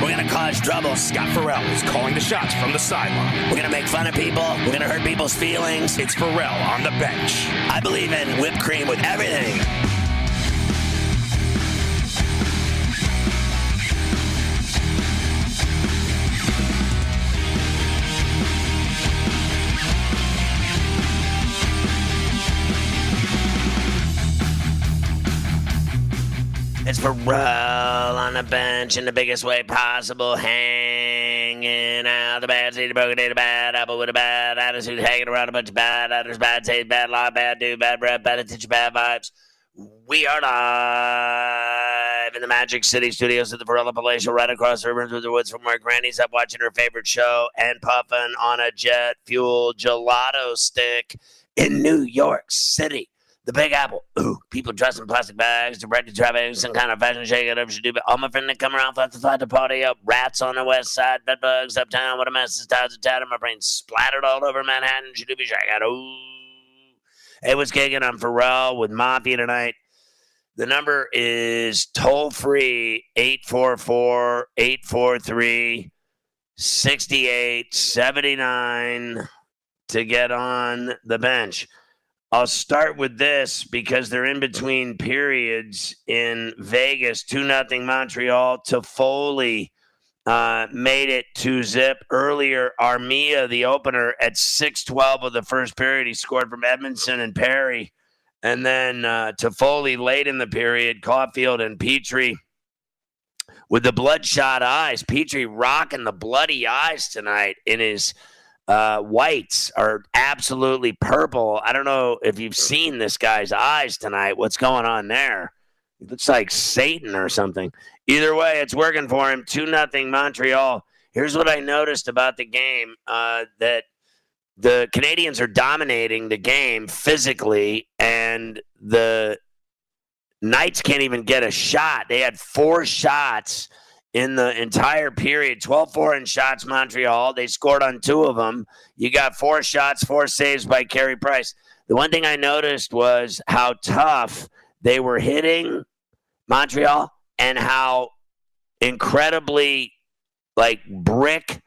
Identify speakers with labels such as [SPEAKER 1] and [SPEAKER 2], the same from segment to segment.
[SPEAKER 1] We're gonna cause trouble. Scott Ferrall is calling the shots from the sideline. We're gonna make fun of people. We're gonna hurt people's feelings. It's Ferrall on the bench. I believe in whipped cream with everything. It's Ferrall on the bench in the biggest way possible, hanging out the bad seed, broken data, bad apple with a bad attitude, hanging around a bunch of bad actors, bad taste, bad lie, bad dude, bad breath, bad attention, bad vibes. We are live in the Magic City studios at the Varela Palatial, right across the river through the woods from where Granny's up watching her favorite show and puffing on a jet fuel gelato stick in New York City. The Big Apple. Ooh, people dressed in plastic bags, directed traffic, some kind of fashion shake, whatever should do. But all my friends that come around, flat to flat to party up, rats on the west side, bed bugs uptown, what a mess, is tides of tatter, my brain splattered all over Manhattan, should be shack out. Ooh. Hey, what's kicking? I'm Ferrall with Mafia tonight. The number is toll free 844 843 6879 to get on the bench. I'll start with this because they're in between periods in Vegas. 2 nothing Montreal. Toffoli uh, made it to zip earlier. Armia, the opener, at 6 12 of the first period. He scored from Edmundson and Perry. And then uh, Toffoli late in the period, Caulfield and Petry with the bloodshot eyes. Petry rocking the bloody eyes tonight in his uh, whites are absolutely purple. I don't know if you've seen this guy's eyes tonight. What's going on there? It looks like Satan or something. Either way, it's working for him. 2 nothing Montreal. Here's what I noticed about the game uh, that the Canadiens are dominating the game physically, and the Knights can't even get a shot. They had four shots in the entire period 12 4 in shots, Montreal. They scored on two of them. You got four shots, four saves by Carey Price. The one thing I noticed was how tough they were hitting Montreal and how incredibly like brick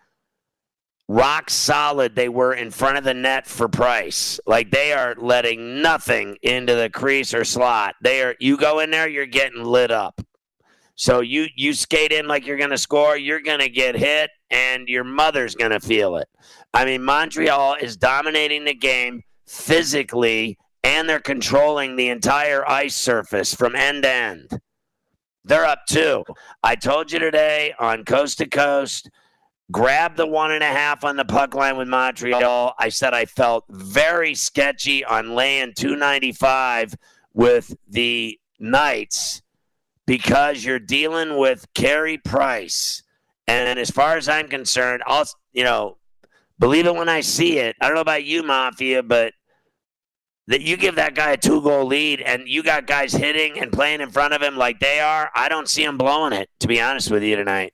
[SPEAKER 1] rock solid they were in front of the net for Price. Like they are letting nothing into the crease or slot. They are you go in there, you're getting lit up. So you you skate in like you're going to score, you're going to get hit, and your mother's going to feel it. I mean, Montreal is dominating the game physically, and they're controlling the entire ice surface from end to end. They're up two. I told you today on Coast to Coast. Grab the one and a half on the puck line with Montreal. I said I felt very sketchy on laying 295 with the Knights because you're dealing with Carey Price. And as far as I'm concerned, I'll, you know, believe it when I see it. I don't know about you, Mafia, but that you give that guy a two goal lead and you got guys hitting and playing in front of him like they are, I don't see him blowing it, to be honest with you tonight.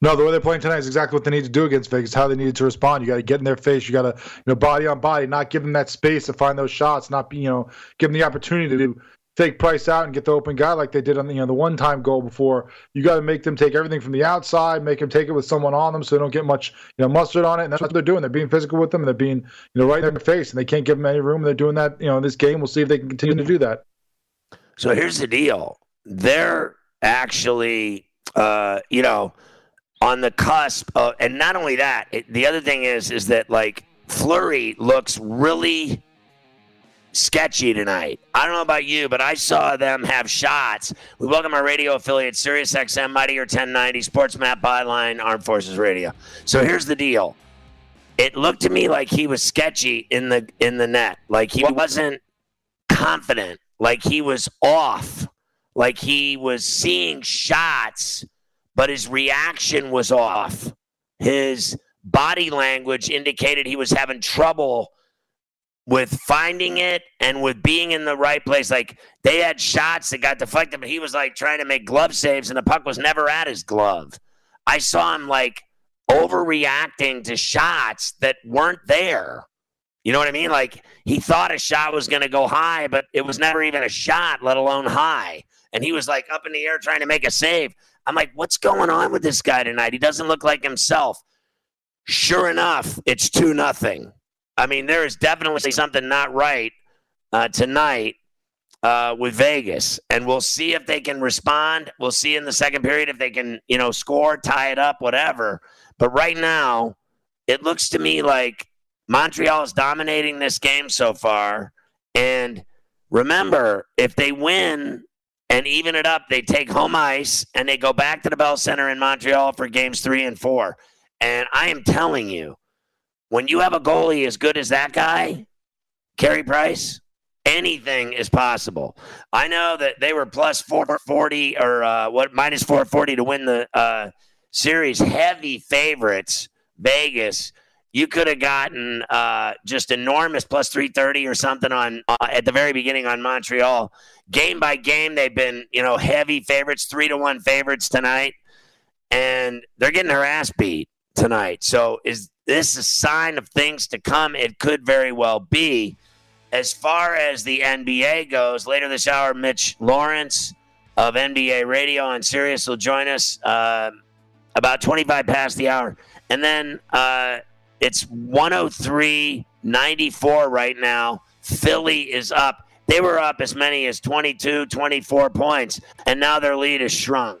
[SPEAKER 2] No, the way they're playing tonight is exactly what they need to do against Vegas. How they needed to respond. You got to get in their face. You got to, you know, body on body, not give them that space to find those shots. Not be, you know, give them the opportunity to take Price out and get the open guy like they did on the, you know the one time goal before. You got to make them take everything from the outside, make them take it with someone on them, so they don't get much you know mustard on it. And that's what they're doing. They're being physical with them. And they're being you know right in their face, and they can't give them any room. They're doing that you know in this game. We'll see if they can continue to do that.
[SPEAKER 1] So here's the deal: they're actually uh, you know on the cusp, of, and not only that. It, the other thing is is that like Fleury looks really sketchy tonight. I don't know about you, but I saw them have shots. We welcome our radio affiliate, Sirius XM, Mightier 1090, Sports Map Byline, Armed Forces Radio. So here's the deal. It looked to me like he was sketchy in the in the net. Like he wasn't confident. Like he was off. Like he was seeing shots, but his reaction was off. His body language indicated he was having trouble with finding it and with being in the right place. Like they had shots that got deflected, but he was like trying to make glove saves and the puck was never at his glove. I saw him like overreacting to shots that weren't there. You know what I mean? Like he thought a shot was going to go high, but it was never even a shot, let alone high. And he was like up in the air trying to make a save. I'm like, what's going on with this guy tonight? He doesn't look like himself. Sure enough, it's 2 nothing. I mean, there is definitely something not right uh, tonight uh, with Vegas, and we'll see if they can respond. We'll see in the second period if they can, you know, score, tie it up, whatever. But right now, it looks to me like Montreal is dominating this game so far. And remember, if they win and even it up, they take home ice and they go back to the Bell Center in Montreal for games three and four. And I am telling you, when you have a goalie as good as that guy, Carey Price, anything is possible. I know that they were plus 440 or uh, what minus 440 to win the uh, series. Heavy favorites, Vegas you could have gotten uh, just enormous plus 330 or something on uh, at the very beginning on Montreal. Game by game, they've been you know heavy favorites, three to one favorites tonight, and they're getting their ass beat tonight. So is this a sign of things to come? It could very well be. As far as the NBA goes, later this hour, Mitch Lawrence of NBA Radio on Sirius will join us uh, about 25 past the hour. And then uh, it's 103 94 right now. Philly is up. They were up as many as 22, 24 points, and now their lead is shrunk.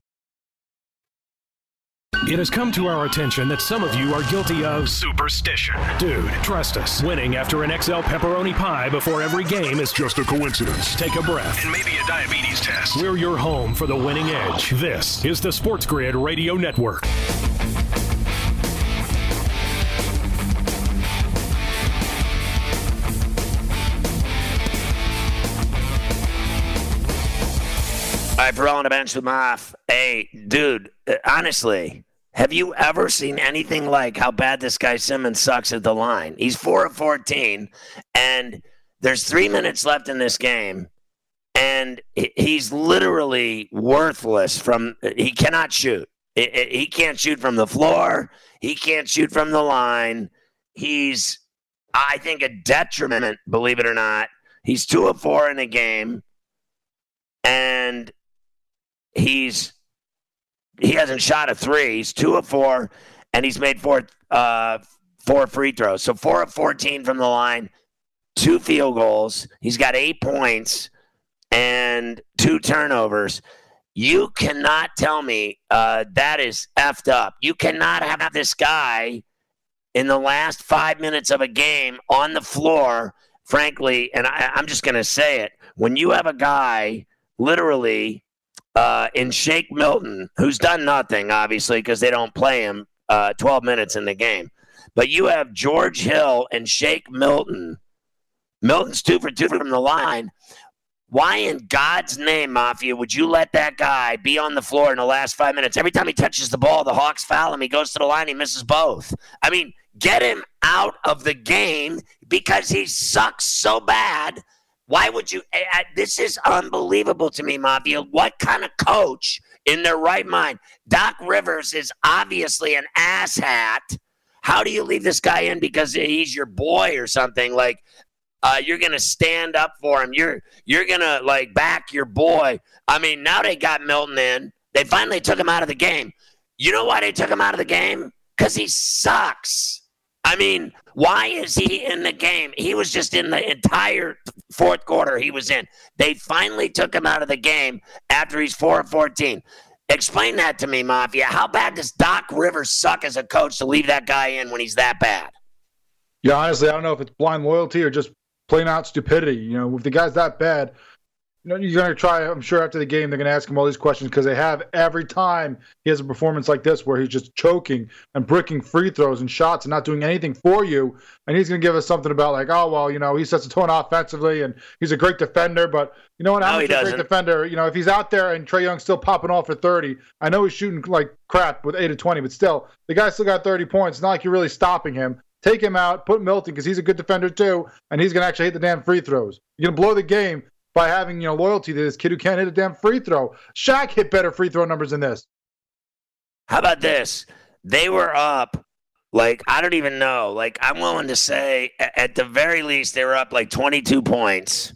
[SPEAKER 3] It has come to our attention that some of you are guilty of superstition. Dude, trust us. Winning after an XL pepperoni pie before every game is just a coincidence. Take a breath. And maybe a diabetes test. We're your home for the winning edge. This is the Sports Grid Radio Network.
[SPEAKER 1] All right, Ferrall on the bench with Moff. Hey, dude, uh, honestly, have you ever seen anything like how bad this guy Simmons sucks at the line? He's 4 of 14, and there's three minutes left in this game, and he's literally worthless from, he cannot shoot. He can't shoot from the floor, he can't shoot from the line. He's, I think, a detriment, believe it or not. He's 2 of 4 in a game, and he's he hasn't shot a three. He's two of four, and he's made four uh, four free throws. So four of fourteen from the line, two field goals. He's got eight points and two turnovers. You cannot tell me uh, that is effed up. You cannot have this guy in the last five minutes of a game on the floor, frankly, and I, I'm just going to say it, when you have a guy literally uh, in Shake Milton, who's done nothing, obviously, because they don't play him uh, 12 minutes in the game, but you have George Hill and Shake Milton. Milton's two for two from the line. Why in God's name, Mafia, would you let that guy be on the floor in the last five minutes? Every time he touches the ball, the Hawks foul him. He goes to the line, he misses both. I mean, get him out of the game because he sucks so bad. Why would you? I, I, this is unbelievable to me, Mafia. What kind of coach in their right mind? Doc Rivers is obviously an asshat. How do you leave this guy in because he's your boy or something? Like, uh, you're gonna stand up for him. You're you're gonna like back your boy. I mean, now they got Milton in. They finally took him out of the game. You know why they took him out of the game? Because he sucks. I mean, why is he in the game? He was just in the entire fourth quarter he was in. They finally took him out of the game after he's 4 14. Explain that to me, Mafia. How bad does Doc Rivers suck as a coach to leave that guy in when he's that bad?
[SPEAKER 2] Yeah, honestly, I don't know if it's blind loyalty or just plain out stupidity. You know, if the guy's that bad, you know, you're going to try. I'm sure after the game they're going to ask him all these questions because they have every time he has a performance like this where he's just choking and bricking free throws and shots and not doing anything for you. And he's going to give us something about like, oh well, you know, he sets the tone offensively and he's a great defender. But you know what? I'm
[SPEAKER 1] no,
[SPEAKER 2] a great defender. You know, if he's out there and Trae Young's still popping off for 30, I know he's shooting like crap with eight to 20, but still, the guy still got 30 points. It's not like you're really stopping him. Take him out, put Milton because he's a good defender too, and he's going to actually hit the damn free throws. You're going to blow the game by having you know loyalty to this kid who can't hit a damn free throw. Shaq hit better free throw numbers than this.
[SPEAKER 1] How about this? They were up like I don't even know. Like I'm willing to say at the very least they were up like 22 points.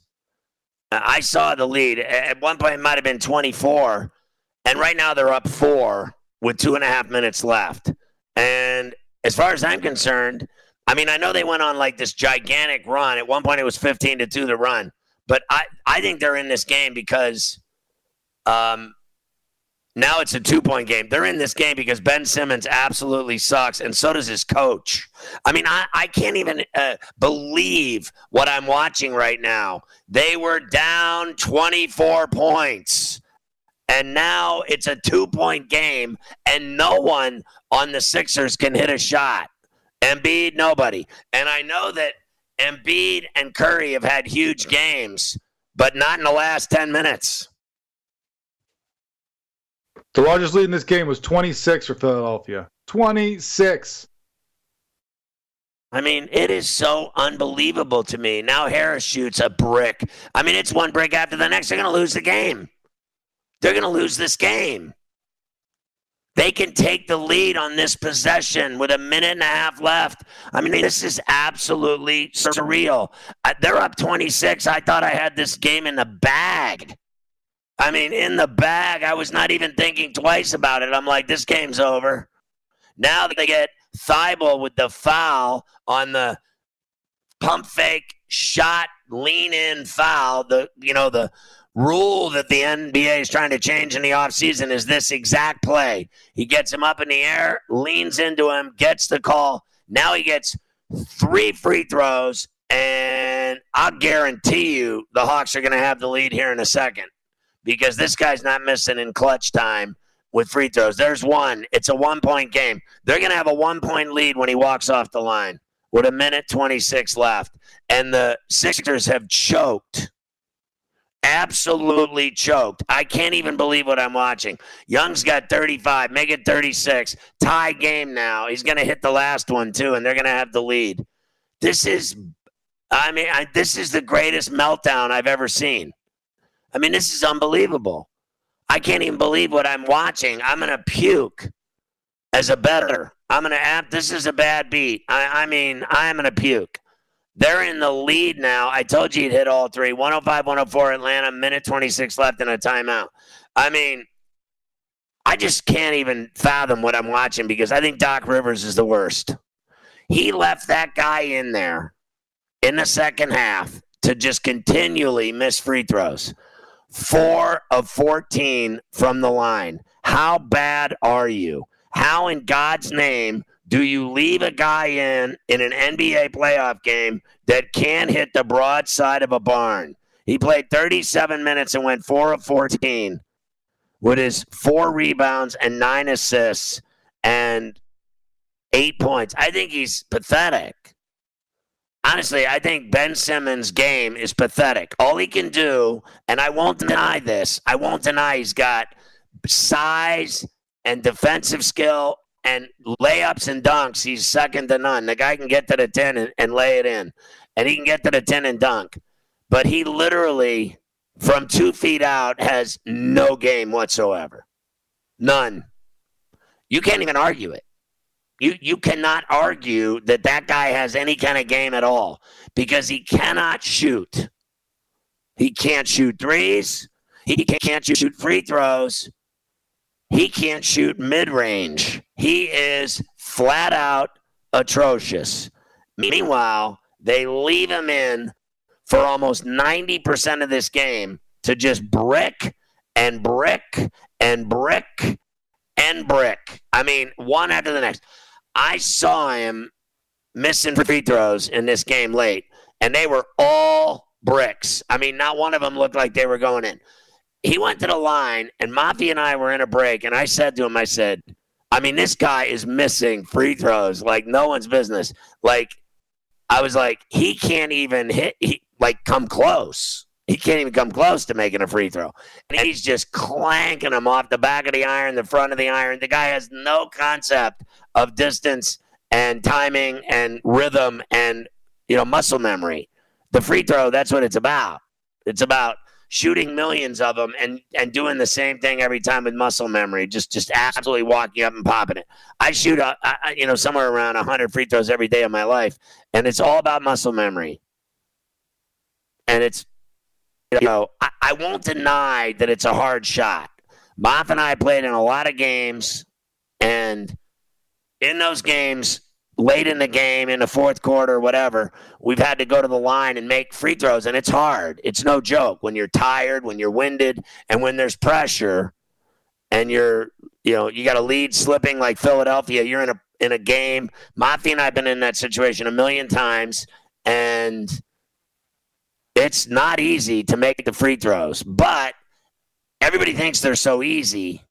[SPEAKER 1] Uh, I saw the lead. At one point it might have been 24. And right now they're up four with two and a half minutes left. And as far as I'm concerned, I mean, I know they went on like this gigantic run. At one point, it was 15 to 2 the run. But I, I think they're in this game because um, now it's a two point game. They're in this game because Ben Simmons absolutely sucks, and so does his coach. I mean, I, I can't even uh, believe what I'm watching right now. They were down 24 points. And now it's a two point game, and no one on the Sixers can hit a shot. Embiid, nobody. And I know that Embiid and Curry have had huge games, but not in the last 10 minutes.
[SPEAKER 2] The largest lead in this game was 26 for Philadelphia. 26.
[SPEAKER 1] I mean, it is so unbelievable to me. Now Harris shoots a brick. I mean, it's one brick after the next. They're going to lose the game. They're going to lose this game. They can take the lead on this possession with a minute and a half left. I mean, this is absolutely surreal. Uh, they're up 26. I thought I had this game in the bag. I mean, in the bag. I was not even thinking twice about it. I'm like, this game's over. Now they get Thibault with the foul on the pump fake shot, lean in foul. The you know the rule that the NBA is trying to change in the offseason is this exact play. He gets him up in the air, leans into him, gets the call. Now he gets three free throws, and I'll guarantee you the Hawks are going to have the lead here in a second because this guy's not missing in clutch time with free throws. There's one. It's a one point game. They're going to have a one point lead when he walks off the line with a minute 26 left. And the Sixers have choked absolutely choked. I can't even believe what I'm watching. Young's got 35, make it 36. Tie game now. He's going to hit the last one too, and they're going to have the lead. This is, I mean, I, this is the greatest meltdown I've ever seen. I mean, this is unbelievable. I can't even believe what I'm watching. I'm going to puke as a better. I'm going to, this is a bad beat. I, I mean, I'm going to puke. They're in the lead now. I told you he'd hit all three 105, 104 Atlanta, minute 26 left in a timeout. I mean, I just can't even fathom what I'm watching because I think Doc Rivers is the worst. He left that guy in there in the second half to just continually miss free throws. Four of 14 from the line. How bad are you? How in God's name do you leave a guy in in an NBA playoff game that can hit the broadside of a barn? He played 37 minutes and went 4 of 14 with his four rebounds and nine assists and eight points. I think he's pathetic. Honestly, I think Ben Simmons' game is pathetic. All he can do, and I won't deny this, I won't deny he's got size and defensive skill and layups and dunks. He's second to none. The guy can get to the 10 and, and lay it in, and he can get to the 10 and dunk. But he literally, from two feet out, has no game whatsoever. None. You can't even argue it. You you cannot argue that that guy has any kind of game at all because he cannot shoot. He can't shoot threes. He can't shoot free throws. He can't shoot mid range. He is flat out atrocious. Meanwhile, they leave him in for almost 90% of this game to just brick and brick and brick and brick. I mean, one after the next. I saw him missing free throws in this game late, and they were all bricks. I mean, not one of them looked like they were going in. He went to the line, and Mafia and I were in a break, and I said to him, I said, I mean, this guy is missing free throws like no one's business. Like, I was like, he can't even hit, he, like, come close. He can't even come close to making a free throw. And he's just clanking them off the back of the iron, the front of the iron. The guy has no concept of distance and timing and rhythm and you know muscle memory. The free throw, that's what it's about. It's about shooting millions of them and and doing the same thing every time with muscle memory. Just just absolutely walking up and popping it. I shoot a, you know somewhere around 100 free throws every day of my life and it's all about muscle memory. And it's you know, I, I won't deny that it's a hard shot. Moff and I played in a lot of games and in those games, late in the game, in the fourth quarter, whatever, we've had to go to the line and make free throws, and it's hard. It's no joke when you're tired, when you're winded, and when there's pressure, and you're, you know, you got a lead slipping like Philadelphia. You're in a in a game. Mafia and I've been in that situation a million times, and it's not easy to make the free throws, but everybody thinks they're so easy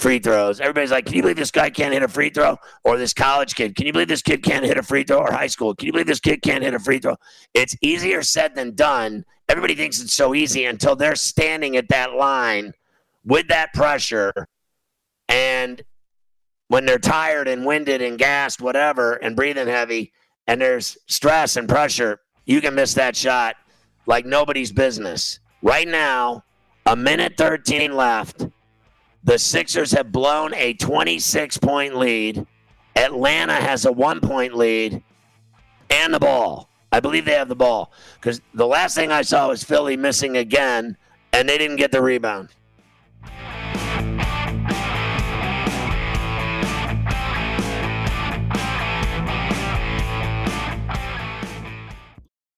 [SPEAKER 1] free throws. Everybody's like, can you believe this guy can't hit a free throw? Or this college kid, can you believe this kid can't hit a free throw? Or high school, can you believe this kid can't hit a free throw? It's easier said than done. Everybody thinks it's so easy until they're standing at that line with that pressure. And when they're tired and winded and gassed, whatever, and breathing heavy, and there's stress and pressure, you can miss that shot like nobody's business. Right now, a minute 13 left. The Sixers have blown a 26 point lead. Atlanta has a one point lead and the ball. I believe they have the ball because the last thing I saw was Philly missing again, and they didn't get the rebound.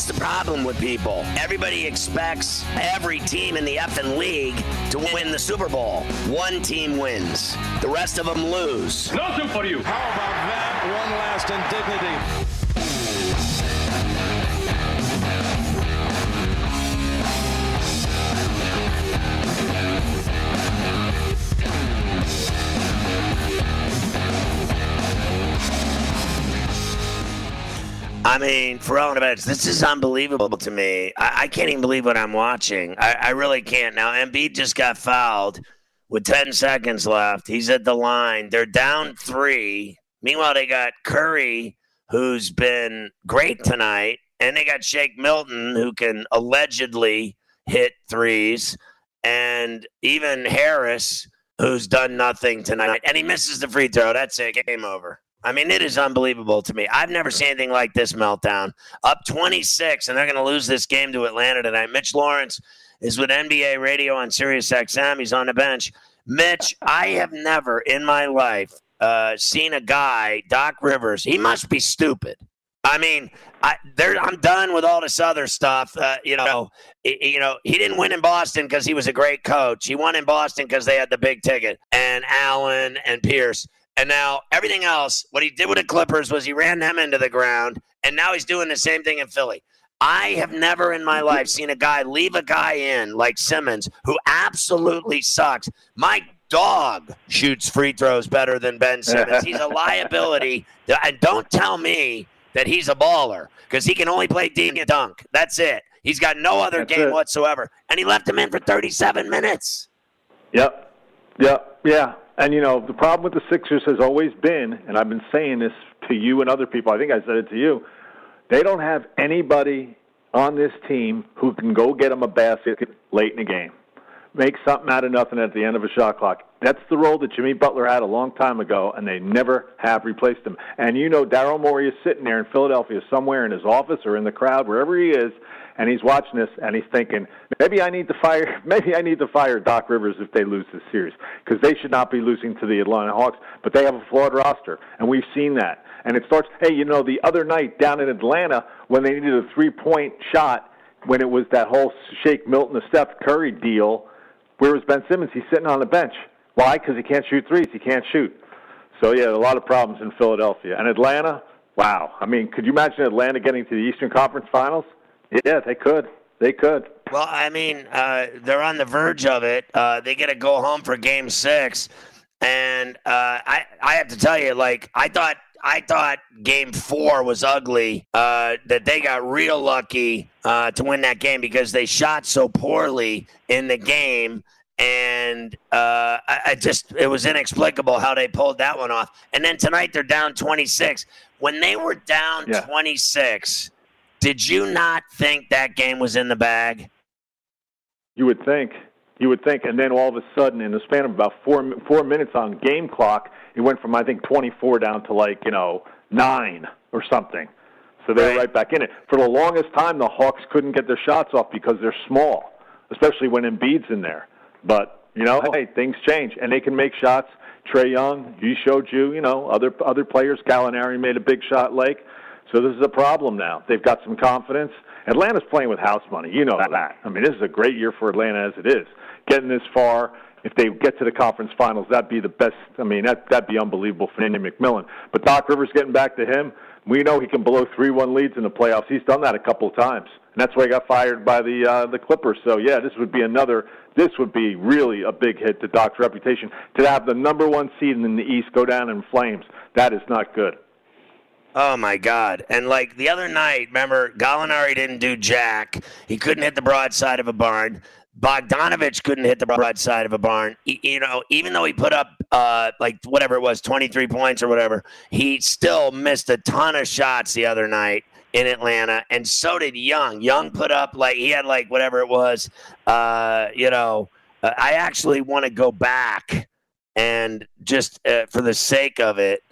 [SPEAKER 1] That's the problem with people. Everybody expects every team in the effing league to win the Super Bowl. One team wins, the rest of them lose.
[SPEAKER 4] Nothing for you.
[SPEAKER 5] How about that? One last indignity.
[SPEAKER 1] I mean, for all the bets, this is unbelievable to me. I, I can't even believe what I'm watching. I, I, really can't. Now, Embiid just got fouled with 10 seconds left. He's at the line. They're down three. Meanwhile, they got Curry, who's been great tonight, and they got Shake Milton, who can allegedly hit threes, and even Harris, who's done nothing tonight, and he misses the free throw. That's it. Game over. I mean, it is unbelievable to me. I've never seen anything like this meltdown. Up 26, and they're going to lose this game to Atlanta tonight. Mitch Lawrence is with NBA Radio on Sirius XM. He's on the bench. Mitch, I have never in my life uh, seen a guy, Doc Rivers. He must be stupid. I mean, I, I'm done with all this other stuff. Uh, you know, you know, he didn't win in Boston because he was a great coach. He won in Boston because they had the big ticket and Allen and Pierce. And now everything else, what he did with the Clippers was he ran them into the ground, and now he's doing the same thing in Philly. I have never in my life seen a guy leave a guy in like Simmons who absolutely sucks. My dog shoots free throws better than Ben Simmons. He's a liability. And don't tell me that he's a baller because he can only play D and dunk. That's it. He's got no other
[SPEAKER 6] That's
[SPEAKER 1] game
[SPEAKER 6] it.
[SPEAKER 1] whatsoever. And he left him in for 37 minutes.
[SPEAKER 6] Yep. Yep. Yeah. And you know, the problem with the Sixers has always been, and I've been saying this to you and other people. I think I said it to you. They don't have anybody on this team who can go get them a basket late in the game, make something out of nothing at the end of a shot clock. That's the role that Jimmy Butler had a long time ago, and they never have replaced him. And you know, Daryl Morey is sitting there in Philadelphia, somewhere in his office or in the crowd, wherever he is, and he's watching this and he's thinking, maybe I need to fire, maybe I need to fire Doc Rivers if they lose this series because they should not be losing to the Atlanta Hawks. But they have a flawed roster, and we've seen that. And it starts. Hey, you know, the other night down in Atlanta when they needed a three-point shot, when it was that whole Shake Milton to Steph Curry deal, where was Ben Simmons? He's sitting on the bench. Why? Because he can't shoot threes. He can't shoot. So yeah, a lot of problems in Philadelphia and Atlanta. Wow. I mean, could you imagine Atlanta getting to the Eastern Conference Finals? Yeah, they could. They could.
[SPEAKER 1] Well, I mean, uh, they're on the verge of it. Uh, they get to go home for Game Six, and uh, I I have to tell you, like I thought I thought Game Four was ugly. Uh, that they got real lucky uh, to win that game because they shot so poorly in the game. And uh, I, I just, it was inexplicable how they pulled that one off. And then tonight they're down 26. When they were down
[SPEAKER 6] Yeah.
[SPEAKER 1] 26, did you not think that game was in the bag?
[SPEAKER 6] You would think. You would think, and then all of a sudden, in the span of about four four minutes on game clock, it went from I think 24 down to like you know nine or something. So they were right back in it. For the longest time, the Hawks couldn't get their shots off because they're small, especially when Embiid's in there. But you know, hey, things change, and they can make shots. Trae Young, he showed you, you know, other other players. Gallinari made a big shot, Lake. So this is a problem now. They've got some confidence. Atlanta's playing with house money. You know that. I mean, this is a great year for Atlanta as it is. Getting this far, if they get to the conference finals, that'd be the best. I mean, that that'd be unbelievable for Andy McMillan. But Doc Rivers getting back to him, we know he can blow three-one leads in the playoffs. He's done that a couple of times, and that's why he got fired by the uh, the Clippers. So yeah, this would be another. This would be really a big hit to Doc's reputation to have the number one seed in the East go down in flames. That is not good.
[SPEAKER 1] Oh my God! And like the other night, remember Gallinari didn't do jack. He couldn't hit the broadside of a barn. Bogdanovich couldn't hit the broadside of a barn. You know, even though he put up uh, like whatever it was, twenty three points or whatever, he still missed a ton of shots the other night in Atlanta, and so did Young. Young put up like he had like whatever it was. Uh, you know, uh, I actually want to go back and just uh, for the sake of it,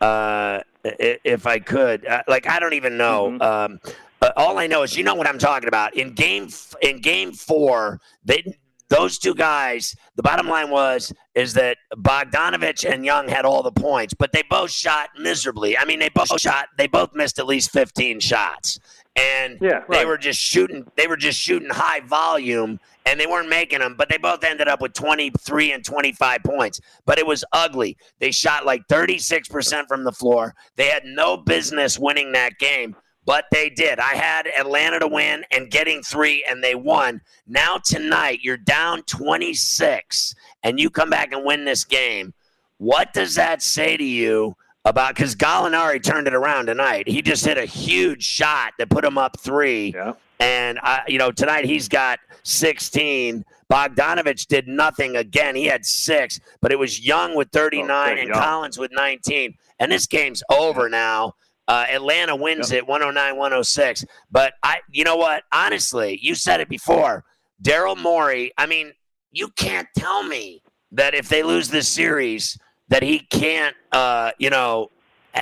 [SPEAKER 1] uh, if I could, uh, like I don't even know. Um, uh, all I know is you know what I'm talking about. In game in game four, they those two guys, the bottom line was is that Bogdanovich and Young had all the points, but they both shot miserably. I mean, they both shot, they both missed at least 15 shots. And
[SPEAKER 6] yeah, right.
[SPEAKER 1] they were just shooting they were just shooting high volume and they weren't making them, but they both ended up with 23 and 25 points. But it was ugly. They shot like 36% from the floor. They had no business winning that game but they did. I had Atlanta to win and getting three, and they won. Now, tonight, you're down 26, and you come back and win this game. What does that say to you about because Gallinari turned it around tonight? He just hit a huge shot that put him up three.
[SPEAKER 6] Yeah.
[SPEAKER 1] And, uh, you know, tonight he's got 16. Bogdanovich did nothing again. He had six, but it was Young with 39
[SPEAKER 6] oh,
[SPEAKER 1] and
[SPEAKER 6] young.
[SPEAKER 1] Collins with 19. And this game's over now. Uh, Atlanta wins
[SPEAKER 6] Yep.
[SPEAKER 1] it 109 106. But I, you know what? Honestly, you said it before. Daryl Morey, I mean, you can't tell me that if they lose this series, that he can't, uh, you know,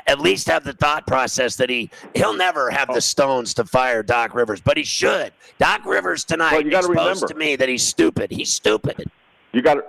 [SPEAKER 1] at least have the thought process that he he'll never have
[SPEAKER 6] Oh.
[SPEAKER 1] the stones to fire Doc Rivers, but he should. Doc Rivers tonight
[SPEAKER 6] Well, you gotta
[SPEAKER 1] exposed
[SPEAKER 6] remember.
[SPEAKER 1] to me that he's stupid. He's stupid.
[SPEAKER 6] You got to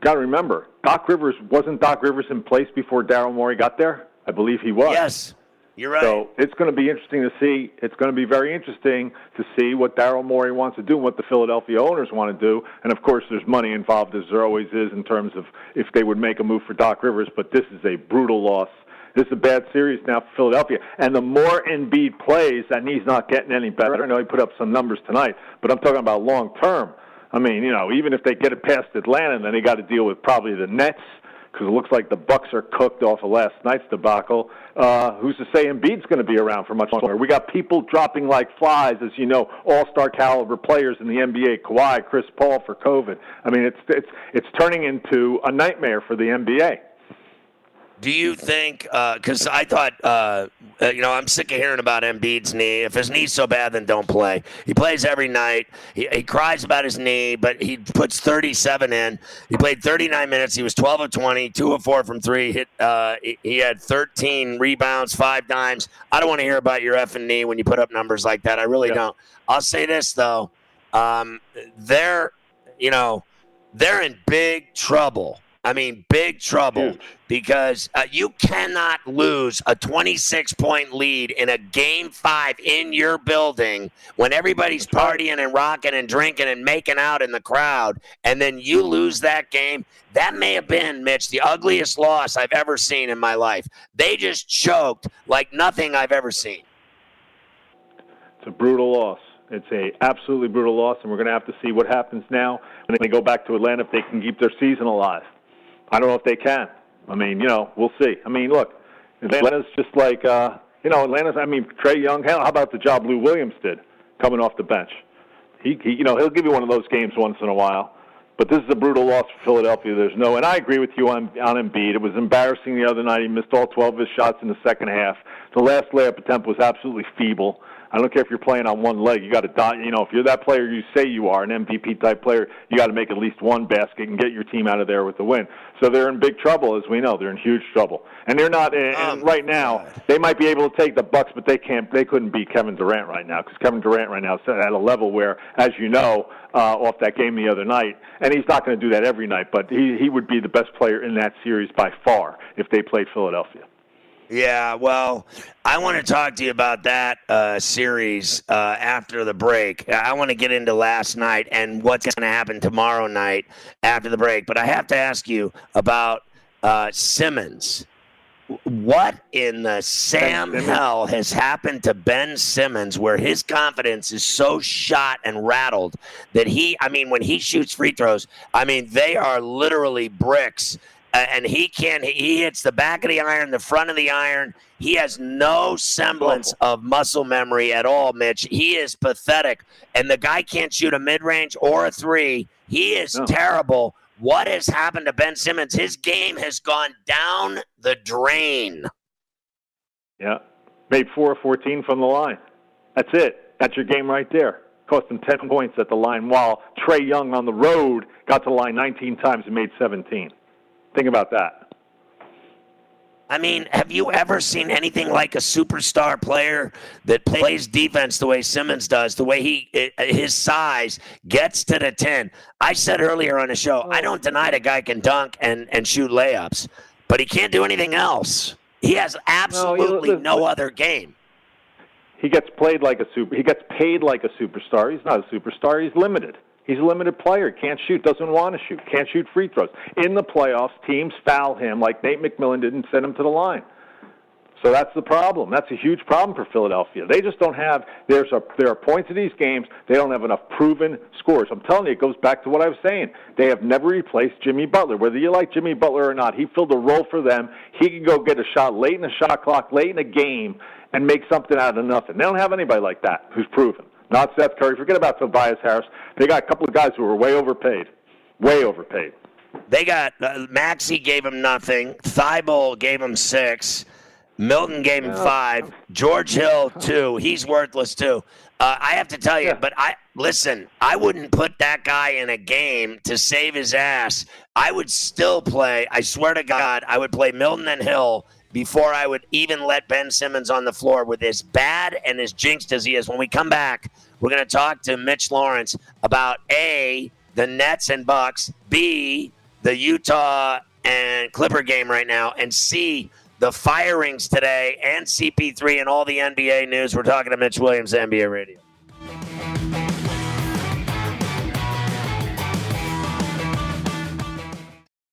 [SPEAKER 6] got to remember, Doc Rivers wasn't Doc Rivers in place before Daryl Morey got there. I believe he was.
[SPEAKER 1] Yes, you're right.
[SPEAKER 6] So it's going to be interesting to see. It's going to be very interesting to see what Daryl Morey wants to do and what the Philadelphia owners want to do. And of course, there's money involved, as there always is, in terms of if they would make a move for Doc Rivers. But this is a brutal loss. This is a bad series now for Philadelphia. And the more Embiid plays, and he's not getting any better. I know he put up some numbers tonight, but I'm talking about long term. I mean, you know, even if they get it past Atlanta, then they got to deal with probably the Nets because it looks like the Bucks are cooked off of last night's debacle. Uh, who's to say Embiid's going to be around for much longer? We got people dropping like flies, as you know, all-star caliber players in the NBA. Kawhi, Chris Paul for COVID. I mean, it's it's it's turning into a nightmare for the NBA.
[SPEAKER 1] Do you think? Because I thought, uh, uh, you know, I'm sick of hearing about Embiid's knee. If his knee's so bad, then don't play. He plays every night. He, he cries about his knee, but he puts 37 in. He played 39 minutes. He was 12 of 20, two of four from three. Hit. Uh, he, he had 13 rebounds, five dimes. I don't want to hear about your effing knee when you put up numbers like that. I really
[SPEAKER 6] Yeah.
[SPEAKER 1] don't. I'll say this though, um, they're, you know, they're in big trouble. I mean, big trouble because uh, you cannot lose a 26 point lead in a game five in your building when everybody's partying and rocking and drinking and making out in the crowd, and then you lose that game. That may have been, Mitch, the ugliest loss I've ever seen in my life. They just choked like nothing I've ever seen.
[SPEAKER 6] It's a brutal loss. It's a absolutely brutal loss, and we're going to have to see what happens now when they go back to Atlanta if they can keep their season alive. I don't know if they can. I mean, you know, we'll see. I mean, look, Atlanta's just like, uh, you know, Atlanta's. I mean, Trae Young. How about the job Lou Williams did coming off the bench? He, he, you know, he'll give you one of those games once in a while. But this is a brutal loss for Philadelphia. There's no, and I agree with you on on Embiid. It was embarrassing the other night. He missed all 12 of his shots in the second half. The last layup attempt was absolutely feeble. I don't care if you're playing on one leg. You got to, die. you know, if you're that player you say you are, an MVP type player, you got to make at least one basket and get your team out of there with the win. So they're in big trouble, as we know. They're in huge trouble, and they're not. And, and
[SPEAKER 1] Um,
[SPEAKER 6] right now, they might be able to take the Bucks, but they can't. They couldn't beat Kevin Durant right now because Kevin Durant right now is at a level where, as you know, uh, off that game the other night, and he's not going to do that every night, but he he would be the best player in that series by far if they played Philadelphia.
[SPEAKER 1] Yeah, well, I want to talk to you about that uh, series uh, after the break. I want to get into last night and what's going to happen tomorrow night after the break. But I have to ask you about uh, Simmons. What in the Sam hell has happened to Ben Simmons where his confidence is so shot and rattled that he, I mean, when he shoots free throws, I mean, they are literally bricks uh, and he can't. he hits the back of the iron, the front of the iron. He has no semblance of muscle memory at all, Mitch. He is pathetic, and the guy can't shoot a mid range or a three. He is
[SPEAKER 6] No.
[SPEAKER 1] terrible. What has happened to Ben Simmons? His game has gone down the drain.
[SPEAKER 6] Yeah. Made four of 14 from the line. That's it. That's your game right there. Cost him 10 points at the line, while Trae Young on the road got to the line 19 times and made 17. Think about that.
[SPEAKER 1] I mean, have you ever seen anything like a superstar player that plays defense the way Simmons does, the way he eh, eh, his size gets to the 10? I said earlier on the show, I don't deny the guy can dunk and and shoot layups, but he can't do anything else. He has absolutely no, no other game.
[SPEAKER 6] He gets played like a super. He gets paid like a superstar. He's not a superstar. He's limited. He's a limited player. Can't shoot. Doesn't want to shoot. Can't shoot free throws. In the playoffs, teams foul him like Nate McMillan didn't send him to the line. So that's the problem. That's a huge problem for Philadelphia. They just don't have. There's a there are points in these games. They don't have enough proven scores. I'm telling you, it goes back to what I was saying. They have never replaced Jimmy Butler. Whether you like Jimmy Butler or not, he filled a role for them. He can go get a shot late in the shot clock, late in a game, and make something out of nothing. They don't have anybody like that who's proven. Not Seth Curry. Forget about Tobias Harris. They got a couple of guys who were way overpaid. Way overpaid.
[SPEAKER 1] They got uh, Maxey gave him nothing. Thybulle gave him six. Milton gave him five. George Hill two. He's worthless too. Uh, I have to tell you, but I listen. I wouldn't put that guy in a game to save his ass. I would still play. I swear to God, I would play Milton and Hill before I would even let Ben Simmons on the floor with as bad and as jinxed as he is. When we come back, we're going to talk to Mitch Lawrence about A, the Nets and Bucks, B, the Utah and Clipper game right now, and C, the firings today and CP3 and all the NBA news. We're talking to Mitch Williams, NBA Radio.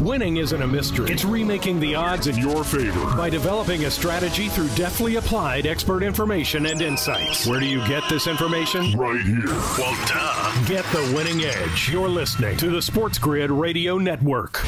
[SPEAKER 3] Winning isn't a mystery. It's remaking the odds in your favor by developing a strategy through deftly applied expert information and insights. Where do you get this information? Right here. Well, duh. Get the winning edge. You're listening to the Sports Grid Radio Network.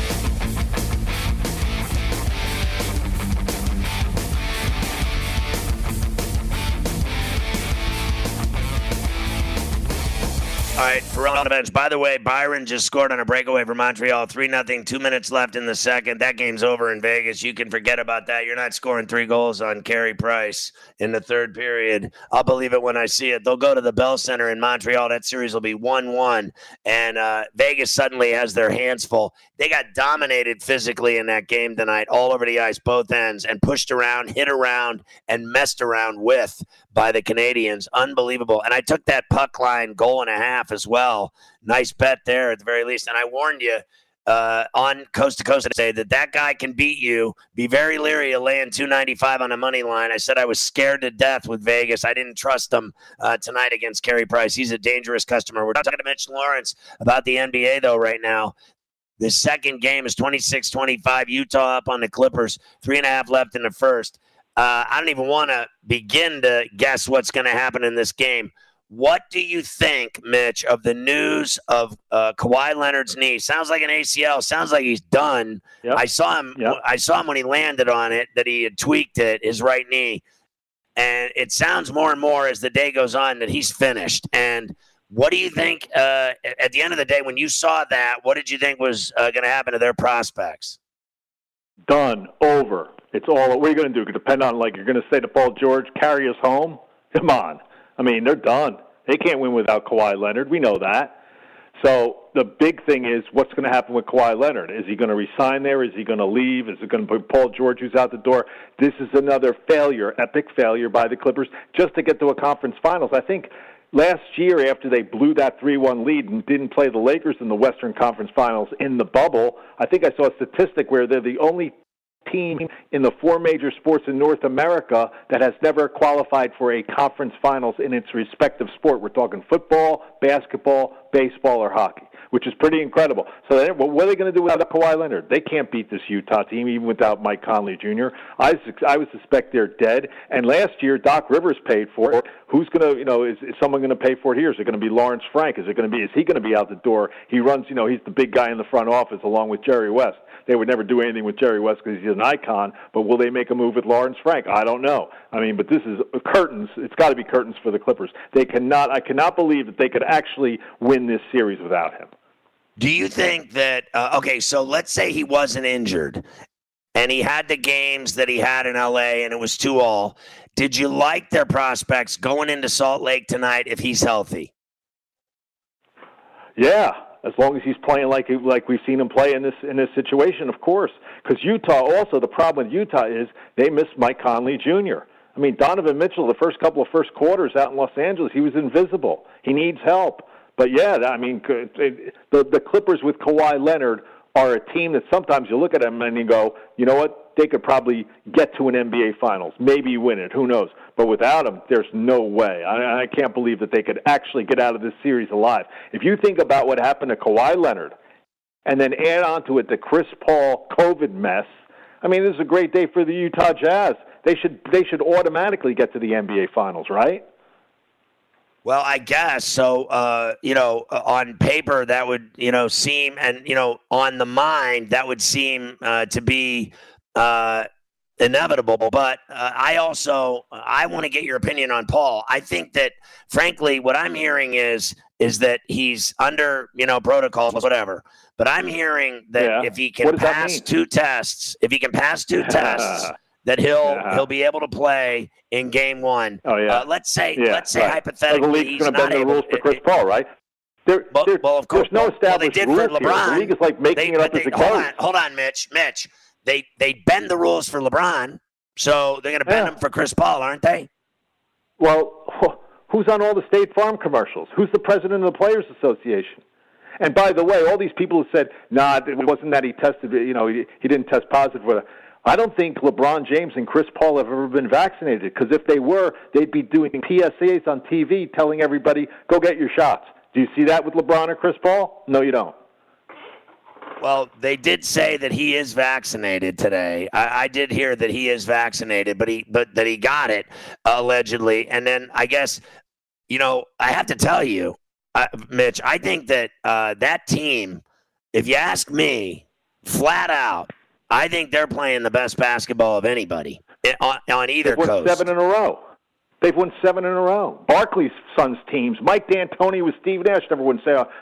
[SPEAKER 1] All right, Ferrall on the bench. By the way, Byron just scored on a breakaway for Montreal. 3 nothing. two minutes left in the second. That game's over in Vegas. You can forget about that. You're not scoring three goals on Carey Price in the third period. I'll believe it when I see it. They'll go to the Bell Center in Montreal. That series will be 1 1. And uh, Vegas suddenly has their hands full. They got dominated physically in that game tonight, all over the ice, both ends, and pushed around, hit around, and messed around with by the Canadiens. Unbelievable. And I took that puck line goal and a half as well. Nice bet there at the very least. And I warned you uh, on coast to coast today that that guy can beat you. Be very leery of laying 295 on a money line. I said I was scared to death with Vegas. I didn't trust them uh, tonight against Carey Price. He's a dangerous customer. We're not talking to Mitch Lawrence about the NBA, though, right now. The second game is 26 25. Utah up on the Clippers. Three and a half left in the first. Uh, I don't even want to begin to guess what's going to happen in this game. What do you think, Mitch, of the news of uh, Kawhi Leonard's knee? Sounds like an ACL. Sounds like he's done. Yep. I saw him. Yep. I saw him when he landed on it that he had tweaked it, his right knee, and it sounds more and more as the day goes on that he's finished. And what do you think? Uh, at the end of the day, when you saw that, what did you think was uh, going to happen to their prospects?
[SPEAKER 6] Done. Over. It's all. What are you going to do? Depend on like you're going to say to Paul George, carry us home. Come on. I mean, they're done. They can't win without Kawhi Leonard. We know that. So the big thing is what's going to happen with Kawhi Leonard? Is he going to resign there? Is he going to leave? Is it going to be Paul George who's out the door? This is another failure, epic failure by the Clippers just to get to a conference finals. I think last year after they blew that 3-1 lead and didn't play the Lakers in the Western Conference Finals in the bubble, I think I saw a statistic where they're the only team in the four major sports in North America that has never qualified for a conference finals in its respective sport. We're talking football, basketball, baseball, or hockey, which is pretty incredible. So, then, what are they going to do without Kawhi Leonard? They can't beat this Utah team even without Mike Conley Jr. I, I would suspect they're dead. And last year, Doc Rivers paid for it. Who's going to, you know, is, is someone going to pay for it here? Is it going to be Lawrence Frank? Is it going to be? Is he going to be out the door? He runs, you know, he's the big guy in the front office along with Jerry West. They would never do anything with Jerry West because he's an icon. But will they make a move with Lawrence Frank? I don't know. I mean, but this is uh, curtains. It's got to be curtains for the Clippers. They cannot. I cannot believe that they could actually win this series without him.
[SPEAKER 1] Do you think that? Uh, okay, so let's say he wasn't injured, and he had the games that he had in LA, and it was two all. Did you like their prospects going into Salt Lake tonight if he's healthy?
[SPEAKER 6] Yeah, as long as he's playing like like we've seen him play in this in this situation, of course. Because Utah also the problem with Utah is they miss Mike Conley Jr. I mean Donovan Mitchell the first couple of first quarters out in Los Angeles he was invisible. He needs help. But yeah, I mean the the Clippers with Kawhi Leonard are a team that sometimes you look at them and you go, you know what, they could probably get to an NBA Finals, maybe win it, who knows. But without him, there's no way. I, I can't believe that they could actually get out of this series alive. If you think about what happened to Kawhi Leonard, and then add on to it the Chris Paul COVID mess, I mean, this is a great day for the Utah Jazz. They should they should automatically get to the NBA Finals, right?
[SPEAKER 1] Well, I guess so. Uh, you know, uh, on paper that would you know seem, and you know, on the mind that would seem uh, to be uh, inevitable. But uh, I also I want to get your opinion on Paul. I think that, frankly, what I'm hearing is is that he's under you know protocols, whatever. But I'm hearing that yeah. if he can pass two tests, if he can pass two tests that he'll he'll be able to play in game one.
[SPEAKER 6] Oh yeah.
[SPEAKER 1] Uh, let's say yeah, let's say right. hypothetically
[SPEAKER 6] so the league's going to bend the rules for Chris Paul, right? There,
[SPEAKER 1] well,
[SPEAKER 6] there,
[SPEAKER 1] well, of course,
[SPEAKER 6] there's no established
[SPEAKER 1] well, they did
[SPEAKER 6] rules
[SPEAKER 1] for LeBron.
[SPEAKER 6] Here. The league is like making
[SPEAKER 1] they,
[SPEAKER 6] it up
[SPEAKER 1] they,
[SPEAKER 6] as it
[SPEAKER 1] hold
[SPEAKER 6] goes.
[SPEAKER 1] On, hold on, Mitch. Mitch, they they bend the rules for LeBron, so they're going to bend
[SPEAKER 6] yeah.
[SPEAKER 1] them for Chris Paul, aren't they?
[SPEAKER 6] Well, who's on all the State Farm commercials? Who's the president of the Players Association? And by the way, all these people who said, "Nah, it wasn't that he tested. You know, he, he didn't test positive for it." I don't think LeBron James and Chris Paul have ever been vaccinated because if they were, they'd be doing PSAs on TV telling everybody, "Go get your shots." Do you see that with LeBron or Chris Paul? No, you don't.
[SPEAKER 1] Well, they did say that he is vaccinated today. I, I, did hear that he is vaccinated, but he but that he got it allegedly. And then I guess, you know, I have to tell you, uh, Mitch, I think that uh, that team, if you ask me, flat out, I think they're playing the best basketball of anybody eh, on, on either
[SPEAKER 6] They've
[SPEAKER 1] coast.
[SPEAKER 6] Won seven in a row. They've won seven in a row. Barkley's Suns teams, Mike D'Antoni with Steve Nash never won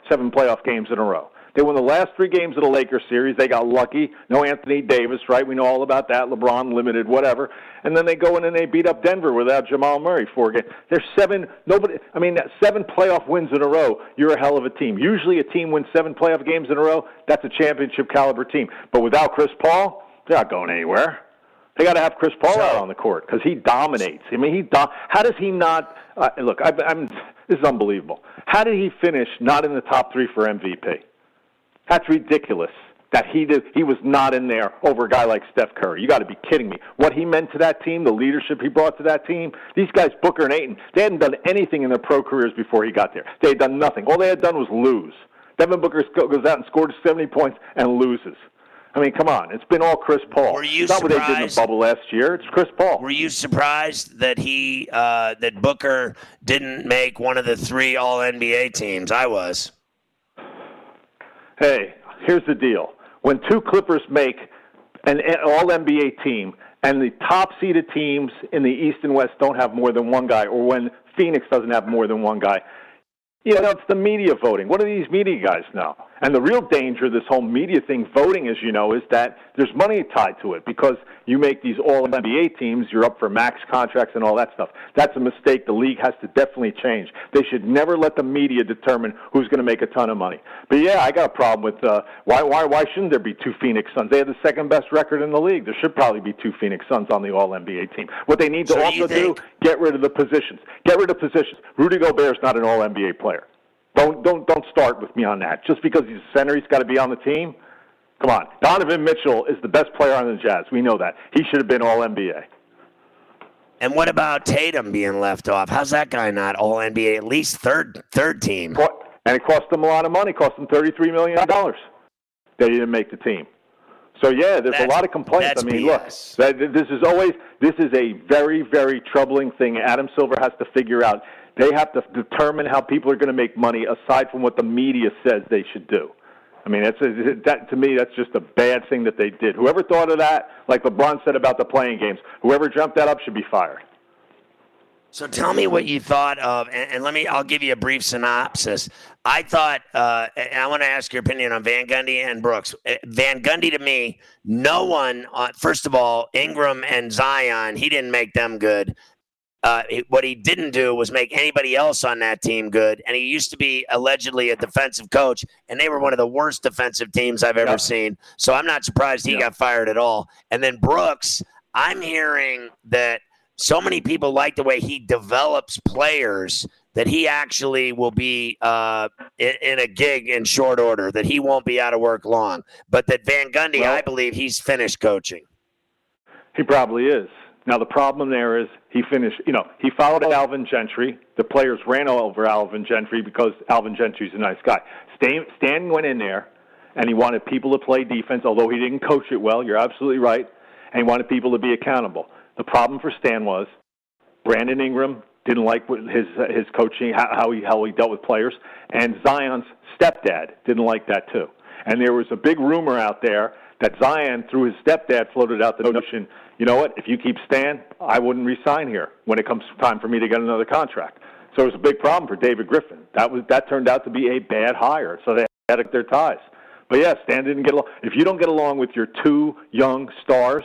[SPEAKER 6] seven playoff games in a row. They won the last three games of the Lakers series. They got lucky. No Anthony Davis, right? We know all about that. LeBron limited, whatever. And then they go in and they beat up Denver without Jamal Murray four games. There's seven. Nobody. I mean, seven playoff wins in a row. You're a hell of a team. Usually, a team wins seven playoff games in a row. That's a championship caliber team. But without Chris Paul, they're not going anywhere. They got to have Chris Paul out on the court because he dominates. I mean, he do- how does he not? Uh, look, I, I'm. This is unbelievable. How did he finish not in the top three for MVP? That's ridiculous that he did, he was not in there over a guy like Steph Curry. You got to be kidding me. What he meant to that team, the leadership he brought to that team. These guys, Booker and Ayton, they hadn't done anything in their pro careers before he got there. They had done nothing. All they had done was lose. Devin Booker goes out and scores 70 points and loses. I mean, come on. It's been all Chris Paul.
[SPEAKER 1] Were you
[SPEAKER 6] it's not
[SPEAKER 1] surprised?
[SPEAKER 6] what they did in the bubble last year. It's Chris Paul.
[SPEAKER 1] Were you surprised that he uh, that Booker didn't make one of the three All NBA teams? I was.
[SPEAKER 6] Hey, here's the deal. When two Clippers make an all NBA team and the top seeded teams in the East and West don't have more than one guy, or when Phoenix doesn't have more than one guy, you know, it's the media voting. What do these media guys know? And the real danger of this whole media thing, voting, as you know, is that there's money tied to it because you make these all NBA teams, you're up for max contracts and all that stuff. That's a mistake. The league has to definitely change. They should never let the media determine who's going to make a ton of money. But yeah, I got a problem with uh, why why why shouldn't there be two Phoenix Suns? They have the second best record in the league. There should probably be two Phoenix Suns on the All NBA team. What they need to
[SPEAKER 1] So
[SPEAKER 6] also do, get rid of the positions. Get rid of positions. Rudy Gobert's not an All NBA player. Don't don't don't start with me on that. Just because he's a center, he's got to be on the team. Come on, Donovan Mitchell is the best player on the Jazz. We know that. He should have been All NBA.
[SPEAKER 1] And what about Tatum being left off? How's that guy not all NBA? At least third third team.
[SPEAKER 6] And it cost them a lot of money. Cost them thirty-three million dollars. They didn't make the team. So yeah, there's a lot of complaints.
[SPEAKER 1] that's
[SPEAKER 6] I mean,
[SPEAKER 1] BS.
[SPEAKER 6] look, that, this is always this is a very very troubling thing. Adam Silver has to figure out. They have to determine how people are going to make money aside from what the media says they should do. I mean, that's a, that to me. That's just a bad thing that they did. Whoever thought of that, like LeBron said about the playing games, whoever jumped that up should be fired.
[SPEAKER 1] So tell me what you thought of, and, and let me. I'll give you a brief synopsis. I thought, uh, I want to ask your opinion on Van Gundy and Brooks. Uh, Van Gundy to me, no one. Uh, first of all, Ingram and Zion, he didn't make them good. Uh, it- what he didn't do was make anybody else on that team good. And he used to be allegedly a defensive coach, and they were one of the worst defensive teams I've ever seen. So I'm not surprised he got fired at all. And then Brooks, I'm hearing that so many people like the way he develops players that he actually will be uh, in, in a gig in short order, that he won't be out of work long. But that Van Gundy, I believe he's finished coaching.
[SPEAKER 6] He probably is. Now the problem there is he finished. You know, he followed Alvin Gentry. The players ran over Alvin Gentry because Alvin Gentry's a nice guy. Stan, Stan went in there, and he wanted people to play defense. Although he didn't coach it well, you're absolutely right. And he wanted people to be accountable. The problem for Stan was Brandon Ingram didn't like his his coaching, how, he how he dealt with players, and Zion's stepdad didn't like that too. And there was a big rumor out there that Zion, through his stepdad, floated out the notion, you know what? If you keep Stan, I wouldn't resign here when it comes time for me to get another contract. So it was a big problem for David Griffin. That was that turned out to be a bad hire. So they had their ties. But yeah, Stan didn't get along. If you don't get along with your two young stars,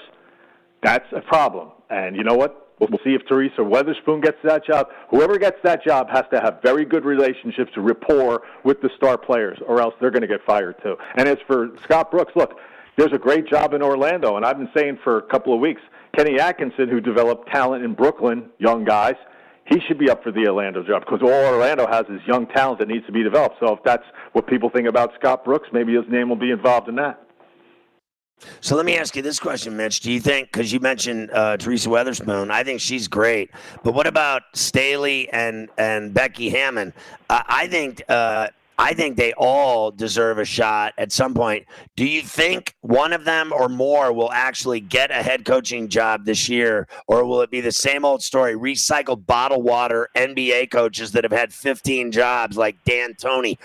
[SPEAKER 6] that's a problem. And you know what? We'll see if Teresa Weatherspoon gets that job. Whoever gets that job has to have very good relationships, rapport with the star players, or else they're going to get fired too. And as for Scott Brooks, look, there's a great job in Orlando, and I've been saying for a couple of weeks, Kenny Atkinson, who developed talent in Brooklyn, young guys, he should be up for the Orlando job because all Orlando has is young talent that needs to be developed. So if that's what people think about Scott Brooks, maybe his name will be involved in that.
[SPEAKER 1] So let me ask you this question, Mitch. Do you think, because you mentioned uh, Teresa Weatherspoon, I think she's great. But what about Staley and, and Becky Hammon? I think. Uh, I think they all deserve a shot at some point. Do you think one of them or more will actually get a head coaching job this year, or will it be the same old story? Recycled bottled water NBA coaches that have had 15 jobs, like D'Antoni.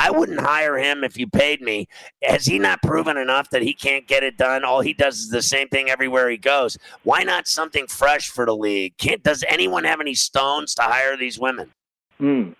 [SPEAKER 1] I wouldn't hire him if you paid me. Has he not proven enough that he can't get it done? All he does is the same thing everywhere he goes. Why not something fresh for the league? Can't does anyone have any stones to hire these women?
[SPEAKER 6] Hmm.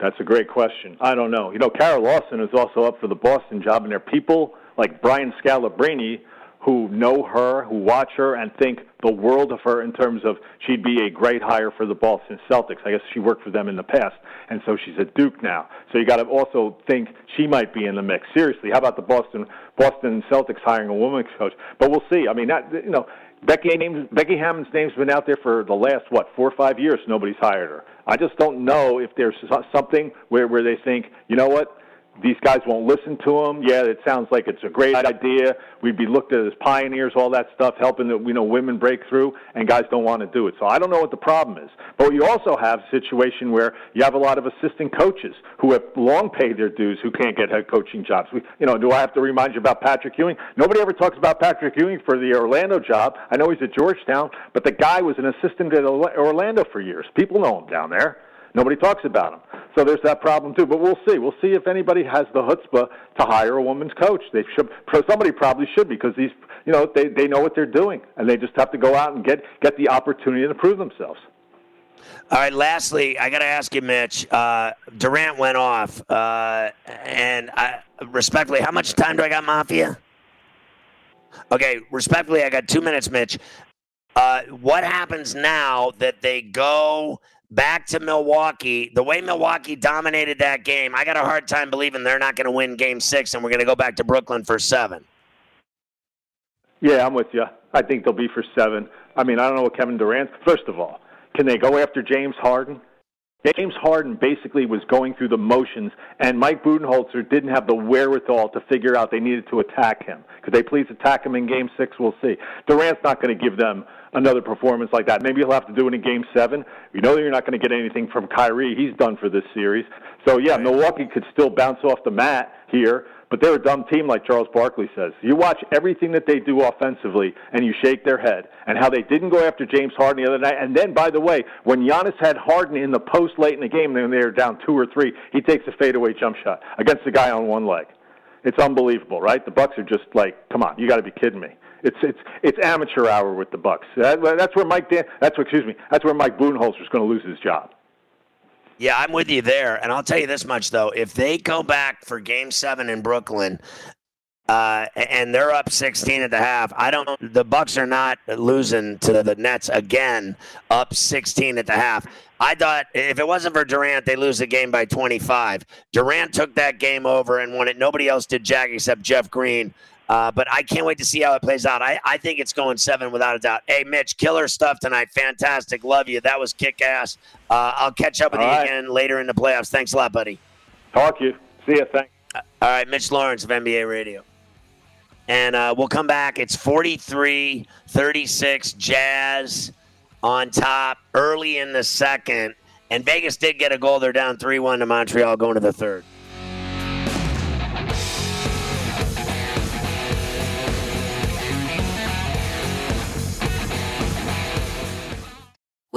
[SPEAKER 6] That's a great question. I don't know. You know, Kara Lawson is also up for the Boston job, and there are people like Brian Scalabrine who know her, who watch her, and think the world of her in terms of she'd be a great hire for the Boston Celtics. I guess she worked for them in the past, and so she's at Duke now. So you got to also think she might be in the mix. Seriously, how about the Boston Boston Celtics hiring a women's coach? But we'll see. I mean, that you know. Becky Becky Hammon's name's been out there for the last what four or five years. Nobody's hired her. I just don't know if there's something where where they think, you know what, these guys won't listen to them. Yeah, it sounds like it's a great idea. We'd be looked at as pioneers, all that stuff, helping the, you know women break through, and guys don't want to do it. So I don't know what the problem is. But you also have a situation where you have a lot of assistant coaches who have long paid their dues who can't get head coaching jobs. We, you know, do I have to remind you about Patrick Ewing? Nobody ever talks about Patrick Ewing for the Orlando job. I know he's at Georgetown, but the guy was an assistant at Orlando for years. People know him down there. Nobody talks about him. So there's that problem too. But we'll see. We'll see if anybody has the chutzpah to hire a woman's coach. They should. Somebody probably should because these, you know, they they know what they're doing, and they just have to go out and get get the opportunity to prove themselves.
[SPEAKER 1] All right. Lastly, I got to ask you, Mitch. Uh, Durant went off, uh, and I, respectfully, how much time do I got, Mafia? Okay, respectfully, I got two minutes, Mitch. Uh, what happens now that they go back to Milwaukee? The way Milwaukee dominated that game, I got a hard time believing they're not going to win Game Six, and we're going to go back to Brooklyn for seven.
[SPEAKER 6] Yeah, I'm with you. I think they'll be for seven. I mean, I don't know what Kevin Durant. First of all, can they go after James Harden? James Harden basically was going through the motions, and Mike Budenholzer didn't have the wherewithal to figure out they needed to attack him. Could they please attack him in Game Six? We'll see. Durant's not going to give them another performance like that. Maybe he'll have to do it in Game Seven. You know that you're not going to get anything from Kyrie. He's done for this series. So yeah, Milwaukee could still bounce off the mat here but they're a dumb team, like Charles Barkley says. You watch everything that they do offensively, and you shake their head. And how they didn't go after James Harden the other night. And then, by the way, when Giannis had Harden in the post late in the game, when they were down two or three, he takes a fadeaway jump shot against the guy on one leg. It's unbelievable, right? The Bucks are just like, come on, you got to be kidding me. It's it's it's amateur hour with the Bucks. That, that's where Mike Dan. That's what, excuse me. That's where Mike Budenholzer is going to lose his job.
[SPEAKER 1] Yeah, I'm with you there. And I'll tell you this much though: if they go back for Game Seven in Brooklyn, uh, and they're up 16 at the half. I don't. The Bucks are not losing to the Nets again, up 16 at the half. I thought if it wasn't for Durant, they lose the game by 25. Durant took that game over and won it. Nobody else did jack except Jeff Green. Uh, but I can't wait to see how it plays out. I, I think it's going seven without a doubt. Hey, Mitch, killer stuff tonight. Fantastic. Love you. That was kick ass. Uh, I'll catch up with All you right. again later in the playoffs. Thanks a lot, buddy.
[SPEAKER 6] Talk to you. See you. Thanks.
[SPEAKER 1] Uh, all right, Mitch Lawrence of NBA Radio. And uh, we'll come back. It's 43 36 Jazz on top early in the second. And Vegas did get a goal. They're down 3 1 to Montreal going to the third.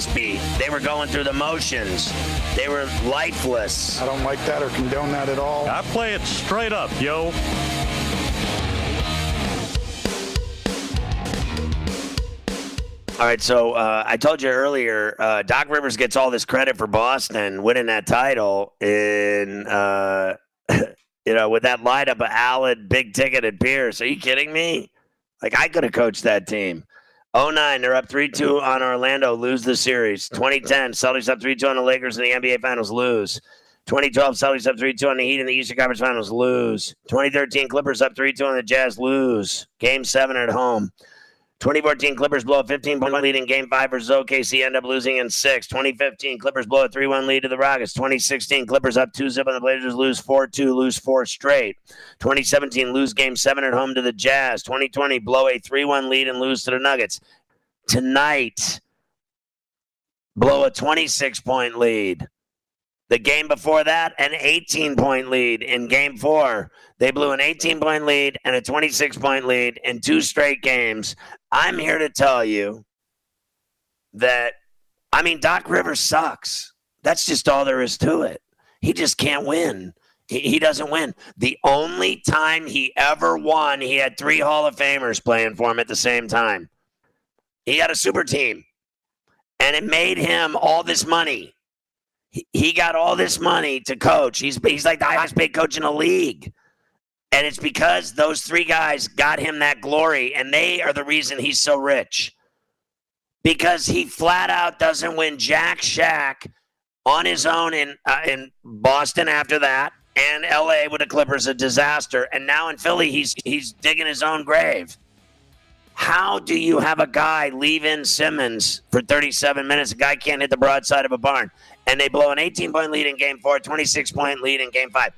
[SPEAKER 1] Their beat. They were going through the motions. They were lifeless.
[SPEAKER 2] I don't like that or condone that at all.
[SPEAKER 5] I play it straight up, yo.
[SPEAKER 1] All right, so uh, I told you earlier, uh, Doc Rivers gets all this credit for Boston winning that title in, uh, you know, with that lineup of Allen, Big Ticket, and Pierce. Are you kidding me? Like I could have coached that team. 09, they're up 3 2 on Orlando, lose the series. 2010, Celtics up 3 2 on the Lakers in the NBA Finals, lose. 2012, Celtics up 3 2 on the Heat in the Eastern Conference Finals, lose. 2013, Clippers up 3 2 on the Jazz, lose. Game 7 at home. 2014 Clippers blow a 15 point lead in game five versus OKC, end up losing in six. 2015 Clippers blow a 3 1 lead to the Rockets. 2016 Clippers up 2 zip on the Blazers, lose 4 2, lose four straight. 2017 lose game seven at home to the Jazz. 2020 blow a 3 1 lead and lose to the Nuggets. Tonight, blow a 26 point lead. The game before that, an 18 point lead in game four. They blew an 18 point lead and a 26 point lead in two straight games. I'm here to tell you that, I mean, Doc Rivers sucks. That's just all there is to it. He just can't win. He, he doesn't win. The only time he ever won, he had three Hall of Famers playing for him at the same time. He had a super team, and it made him all this money. He, he got all this money to coach. He's, he's like the highest paid coach in the league. And it's because those three guys got him that glory, and they are the reason he's so rich. Because he flat out doesn't win Jack Shack on his own in uh, in Boston after that, and LA with the Clippers a disaster, and now in Philly he's he's digging his own grave. How do you have a guy leave in Simmons for 37 minutes? A guy can't hit the broadside of a barn, and they blow an 18 point lead in Game Four, 26 point lead in Game Five.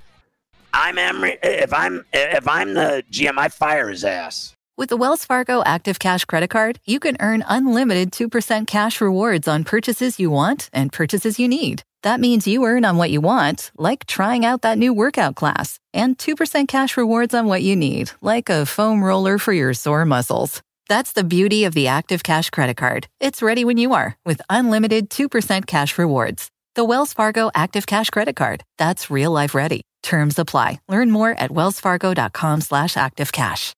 [SPEAKER 1] I'm Emery. If I'm if I'm the GM, I fire his ass.
[SPEAKER 7] With the Wells Fargo Active Cash Credit Card, you can earn unlimited 2% cash rewards on purchases you want and purchases you need. That means you earn on what you want, like trying out that new workout class, and 2% cash rewards on what you need, like a foam roller for your sore muscles. That's the beauty of the Active Cash Credit Card. It's ready when you are with unlimited 2% cash rewards. The Wells Fargo Active Cash Credit Card. That's real life ready. Terms apply. Learn more at wellsfargo.com slash activecash.